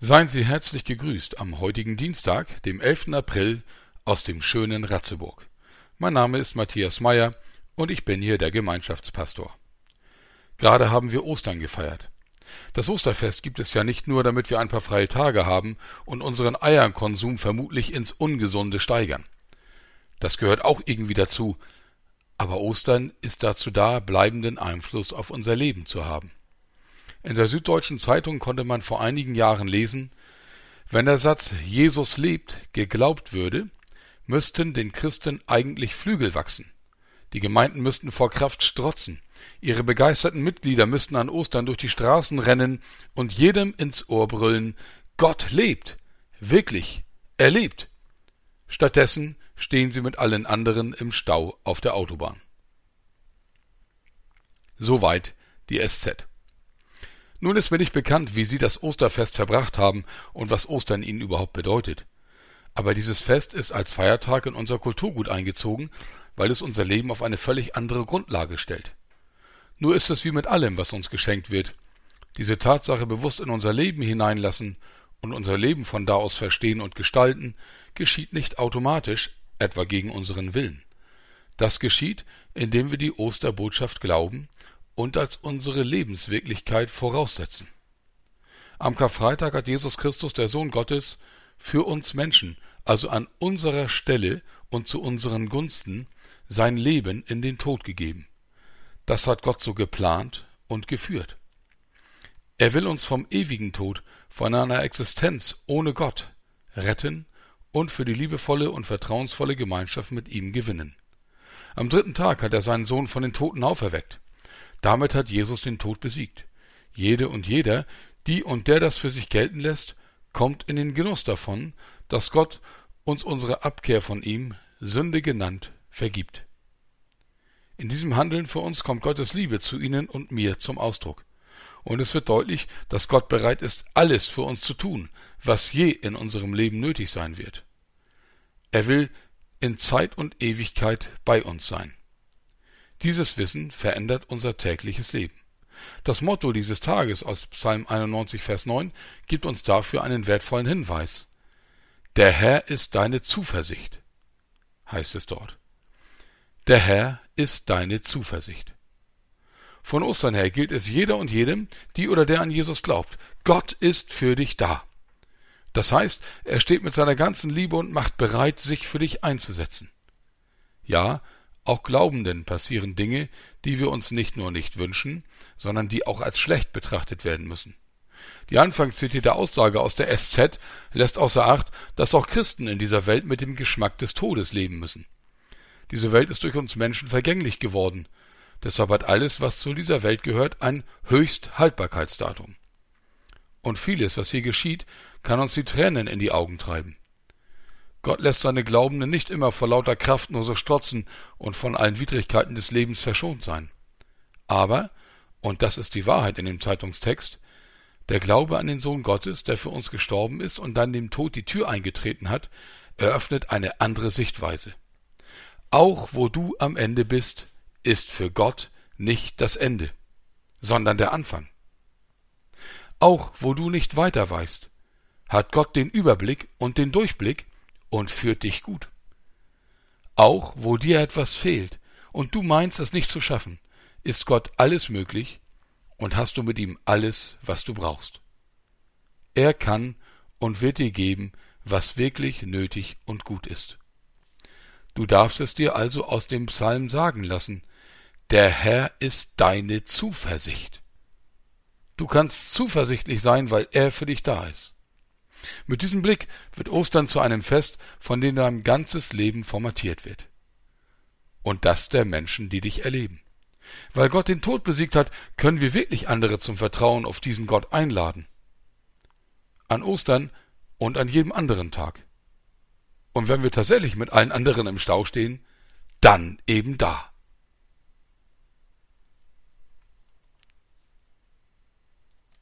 Seien Sie herzlich gegrüßt am heutigen Dienstag, dem 11. April, aus dem schönen Ratzeburg. Mein Name ist Matthias Meyer und ich bin hier der Gemeinschaftspastor. Gerade haben wir Ostern gefeiert. Das Osterfest gibt es ja nicht nur, damit wir ein paar freie Tage haben und unseren Eierkonsum vermutlich ins Ungesunde steigern. Das gehört auch irgendwie dazu, aber Ostern ist dazu da, bleibenden Einfluss auf unser Leben zu haben. In der Süddeutschen Zeitung konnte man vor einigen Jahren lesen, wenn der Satz Jesus lebt geglaubt würde, müssten den Christen eigentlich Flügel wachsen. Die Gemeinden müssten vor Kraft strotzen. Ihre begeisterten Mitglieder müssten an Ostern durch die Straßen rennen und jedem ins Ohr brüllen, Gott lebt. Wirklich. Er lebt. Stattdessen stehen sie mit allen anderen im Stau auf der Autobahn. Soweit die SZ. Nun ist mir nicht bekannt, wie Sie das Osterfest verbracht haben und was Ostern Ihnen überhaupt bedeutet. Aber dieses Fest ist als Feiertag in unser Kulturgut eingezogen, weil es unser Leben auf eine völlig andere Grundlage stellt. Nur ist es wie mit allem, was uns geschenkt wird. Diese Tatsache bewusst in unser Leben hineinlassen und unser Leben von da aus verstehen und gestalten, geschieht nicht automatisch, etwa gegen unseren Willen. Das geschieht, indem wir die Osterbotschaft glauben und als unsere Lebenswirklichkeit voraussetzen. Am Karfreitag hat Jesus Christus, der Sohn Gottes, für uns Menschen, also an unserer Stelle und zu unseren Gunsten, sein Leben in den Tod gegeben. Das hat Gott so geplant und geführt. Er will uns vom ewigen Tod, von einer Existenz ohne Gott, retten und für die liebevolle und vertrauensvolle Gemeinschaft mit ihm gewinnen. Am dritten Tag hat er seinen Sohn von den Toten auferweckt. Damit hat Jesus den Tod besiegt. Jede und jeder, die und der das für sich gelten lässt, kommt in den Genuss davon, dass Gott uns unsere Abkehr von ihm, Sünde genannt, vergibt. In diesem Handeln für uns kommt Gottes Liebe zu Ihnen und mir zum Ausdruck. Und es wird deutlich, dass Gott bereit ist, alles für uns zu tun, was je in unserem Leben nötig sein wird. Er will in Zeit und Ewigkeit bei uns sein. Dieses Wissen verändert unser tägliches Leben. Das Motto dieses Tages aus Psalm 91, Vers 9 gibt uns dafür einen wertvollen Hinweis. Der Herr ist deine Zuversicht, heißt es dort. Der Herr ist deine Zuversicht. Von Ostern her gilt es jeder und jedem, die oder der an Jesus glaubt. Gott ist für dich da. Das heißt, er steht mit seiner ganzen Liebe und Macht bereit, sich für dich einzusetzen. Ja, auch Glaubenden passieren Dinge, die wir uns nicht nur nicht wünschen, sondern die auch als schlecht betrachtet werden müssen. Die anfangs zitierte Aussage aus der SZ lässt außer Acht, dass auch Christen in dieser Welt mit dem Geschmack des Todes leben müssen. Diese Welt ist durch uns Menschen vergänglich geworden. Deshalb hat alles, was zu dieser Welt gehört, ein Höchsthaltbarkeitsdatum. Und vieles, was hier geschieht, kann uns die Tränen in die Augen treiben. Gott lässt seine Glaubenden nicht immer vor lauter Kraft nur so strotzen und von allen Widrigkeiten des Lebens verschont sein. Aber, und das ist die Wahrheit in dem Zeitungstext, der Glaube an den Sohn Gottes, der für uns gestorben ist und dann dem Tod die Tür eingetreten hat, eröffnet eine andere Sichtweise. Auch wo du am Ende bist, ist für Gott nicht das Ende, sondern der Anfang. Auch wo du nicht weiter weißt, hat Gott den Überblick und den Durchblick und führt dich gut. Auch wo dir etwas fehlt und du meinst es nicht zu schaffen, ist Gott alles möglich und hast du mit ihm alles, was du brauchst. Er kann und wird dir geben, was wirklich nötig und gut ist. Du darfst es dir also aus dem Psalm sagen lassen, der Herr ist deine Zuversicht. Du kannst zuversichtlich sein, weil er für dich da ist. Mit diesem Blick wird Ostern zu einem Fest, von dem dein ganzes Leben formatiert wird. Und das der Menschen, die dich erleben. Weil Gott den Tod besiegt hat, können wir wirklich andere zum Vertrauen auf diesen Gott einladen. An Ostern und an jedem anderen Tag. Und wenn wir tatsächlich mit allen anderen im Stau stehen, dann eben da.